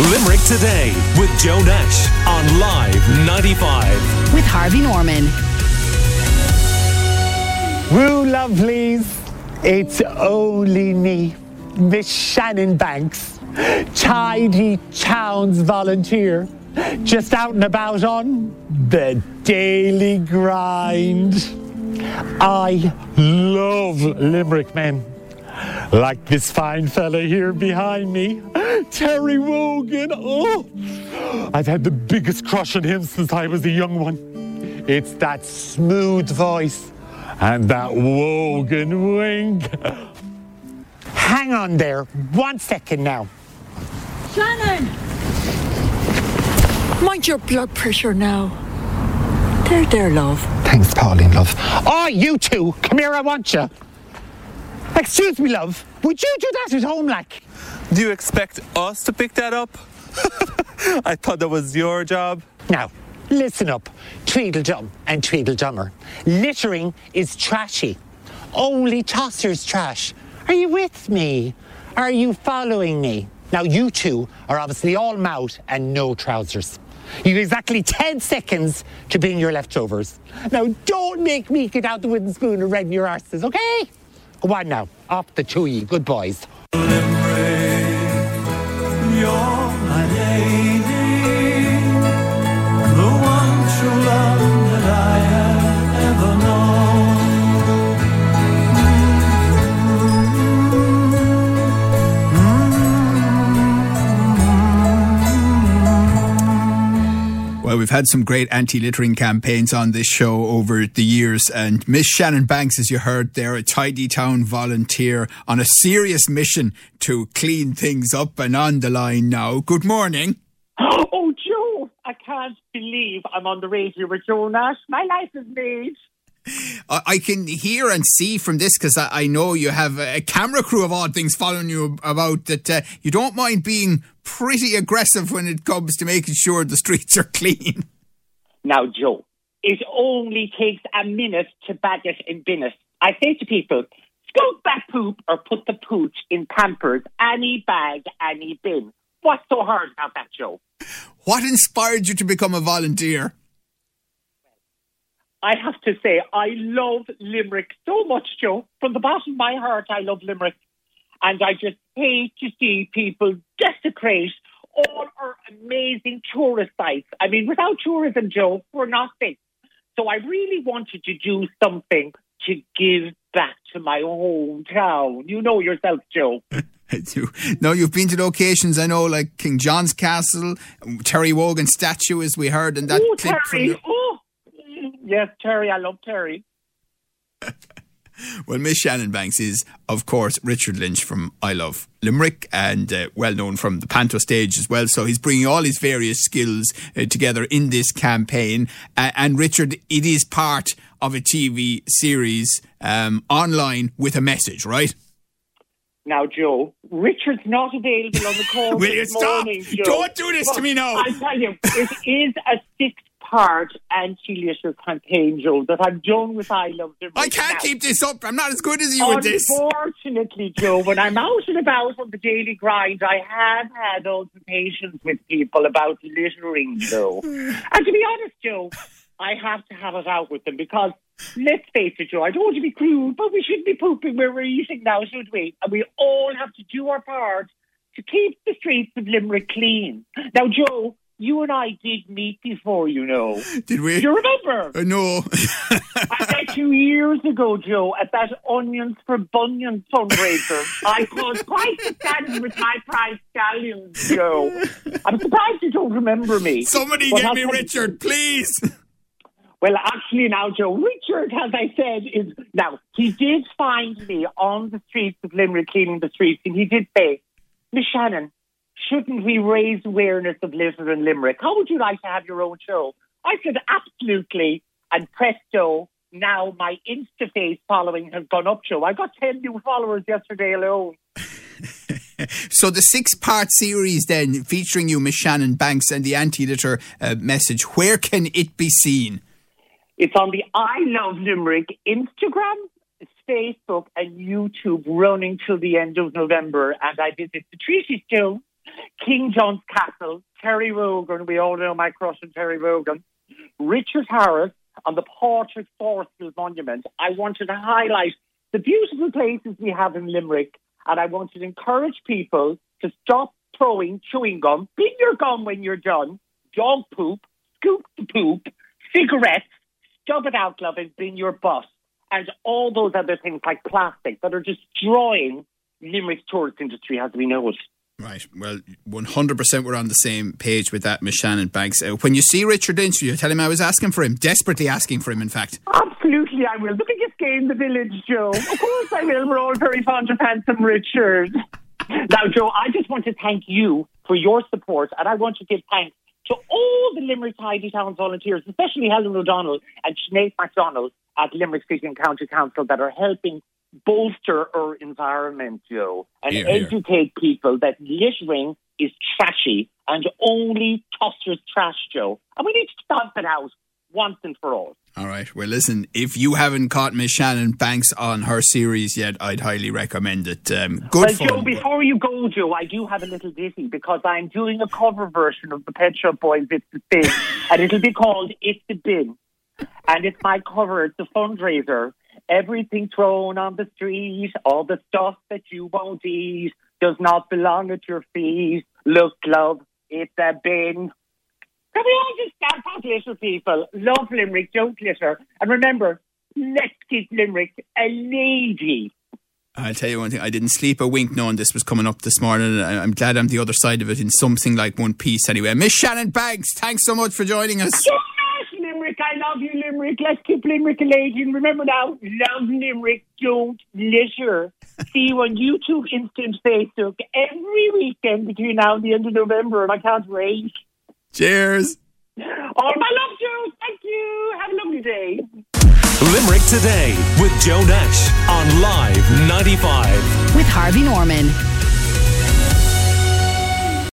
Limerick Today with Joe Nash on Live 95. With Harvey Norman. Woo, lovelies. It's only me, Miss Shannon Banks, Tidy Towns volunteer, just out and about on the daily grind. I love Limerick men. Like this fine fella here behind me, Terry Wogan. Oh, I've had the biggest crush on him since I was a young one. It's that smooth voice and that Wogan wink. Hang on there, one second now. Shannon! Mind your blood pressure now. There, there, love. Thanks, Pauline, love. Oh, you two, come here, I want you. Excuse me, love. Would you do that at home, like? Do you expect us to pick that up? I thought that was your job. Now, listen up, Tweedledum and Tweedledummer. Littering is trashy. Only tossers trash. Are you with me? Are you following me? Now, you two are obviously all mouth and no trousers. You've exactly 10 seconds to bring your leftovers. Now, don't make me get out the wooden spoon and redden your arses, okay? Go on now, off the ye, good boys. We've had some great anti littering campaigns on this show over the years, and Miss Shannon Banks, as you heard there, a tidy town volunteer on a serious mission to clean things up and on the line now. Good morning. Oh, Joe, I can't believe I'm on the radio with Joe Nash. My life is made. I I can hear and see from this because I, know you have a camera crew of odd things following you about that uh, you don't mind being pretty aggressive when it comes to making sure the streets are clean. Now, Joe, it only takes a minute to bag it in bin. I say to people, scoop that poop or put the pooch in Pampers, any bag, any bin. What's so hard about that, Joe? What inspired you to become a volunteer? I have to say, I love Limerick so much, Joe. From the bottom of my heart, I love Limerick. And I just hate to see people desecrate all our amazing tourist sites. I mean, without tourism, Joe, we're nothing. So I really wanted to do something to give back to my hometown. You know yourself, Joe. I do. No, you've been to locations I know, like King John's Castle, Terry Wogan statue, as we heard in that oh, clip from Terry. Oh, mm, yes, Terry. I love Terry. Well, Miss Shannon Banks is, of course, Richard Lynch from I Love Limerick and uh, well known from the Panto stage as well. So he's bringing all his various skills uh, together in this campaign. Uh, and Richard, it is part of a TV series um, online with a message, right? Now, Joe, Richard's not available on the call Will you stop? morning. Don't do this to me now. I tell you, it is a six-part anti-litter campaign, Joe, that I'm done with I Love Limerick. I can't Now, keep this up. I'm not as good as you at this. Unfortunately, Joe, when I'm out and about on the daily grind, I have had altercations with people about littering, Joe. and to be honest, Joe, I have to have it out with them because, let's face it, Joe, I don't want to be crude, but we shouldn't be pooping where we're eating now, should we? And we all have to do our part to keep the streets of Limerick clean. Now, Joe, you and I did meet before, you know. Did we? Do you remember? Uh, no. I met you years ago, Joe, at that Onions for Bunions fundraiser. I caused quite scandal with my prize stallions, Joe. I'm surprised you don't remember me. Somebody But get me Richard, please. Well, actually, now, Joe, Richard, as I said, is now he did find me on the streets of Limerick, cleaning the streets, and he did say, Miss Shannon, shouldn't we raise awareness of litter in Limerick? How would you like to have your own show? I said, absolutely. And presto, now my Insta face following has gone up, Joe. I got 10 new followers yesterday alone. So the six-part series then, featuring you, Miss Shannon Banks, and the anti-litter uh, message, where can it be seen? It's on the I Love Limerick Instagram, Facebook, and YouTube running till the end of November. And I visit the treaty still. King John's Castle, Terry Wogan, we all know my crush on Terry Wogan, Richard Harris on the Portrait Forces Monument. I wanted to highlight the beautiful places we have in Limerick, and I wanted to encourage people to stop throwing chewing gum, bin your gum when you're done, dog poop, scoop the poop, cigarettes, stub it out, love, and bin your bus, and all those other things like plastic that are destroying Limerick's tourist industry as we know it. Right. Well, 100% we're on the same page with that, Miss Shannon Banks. Uh, when you see Richard Lynch, you tell him I was asking for him, desperately asking for him, in fact. Absolutely, I will. The biggest game in the village, Joe. Of course I will. We're all very fond of handsome Richard. Now, Joe, I just want to thank you for your support, and I want to give thanks to all the Limerick Tidy Towns volunteers, especially Helen O'Donnell and Sinead MacDonald at Limerick City and County Council that are helping bolster our environment, Joe, and Here, here. educate people that littering is trashy and only tossers trash, Joe. And we need to stamp it out once and for all. All right. Well, listen, if you haven't caught Miss Shannon Banks on her series yet, I'd highly recommend it. Um, good Well, fun. Joe, before you go, Joe, I do have a little ditty because I'm doing a cover version of the Pet Shop Boys It's a Sin, and it'll be called It's the Bin. And it's my cover, it's a fundraiser. Everything thrown on the street, all the stuff that you won't eat, does not belong at your feet. Look, love, it's a bin. Can we all just stand out litter, people? Love Limerick, don't litter. And remember, let's keep Limerick a lady. I'll tell you one thing. I didn't sleep a wink knowing this was coming up this morning. I'm glad I'm the other side of it in something like one piece anyway. Miss Shannon Banks, thanks so much for joining us. Gosh, Limerick, I love you, Limerick. Let's keep Limerick a lady. And remember now, love Limerick, don't litter. See you on YouTube, Instant Facebook every weekend between now and the end of November, and I can't wait. Cheers. All my love, Joe. Thank you. Have a lovely day. Limerick Today with Joe Nash on Live 95. with Harvey Norman.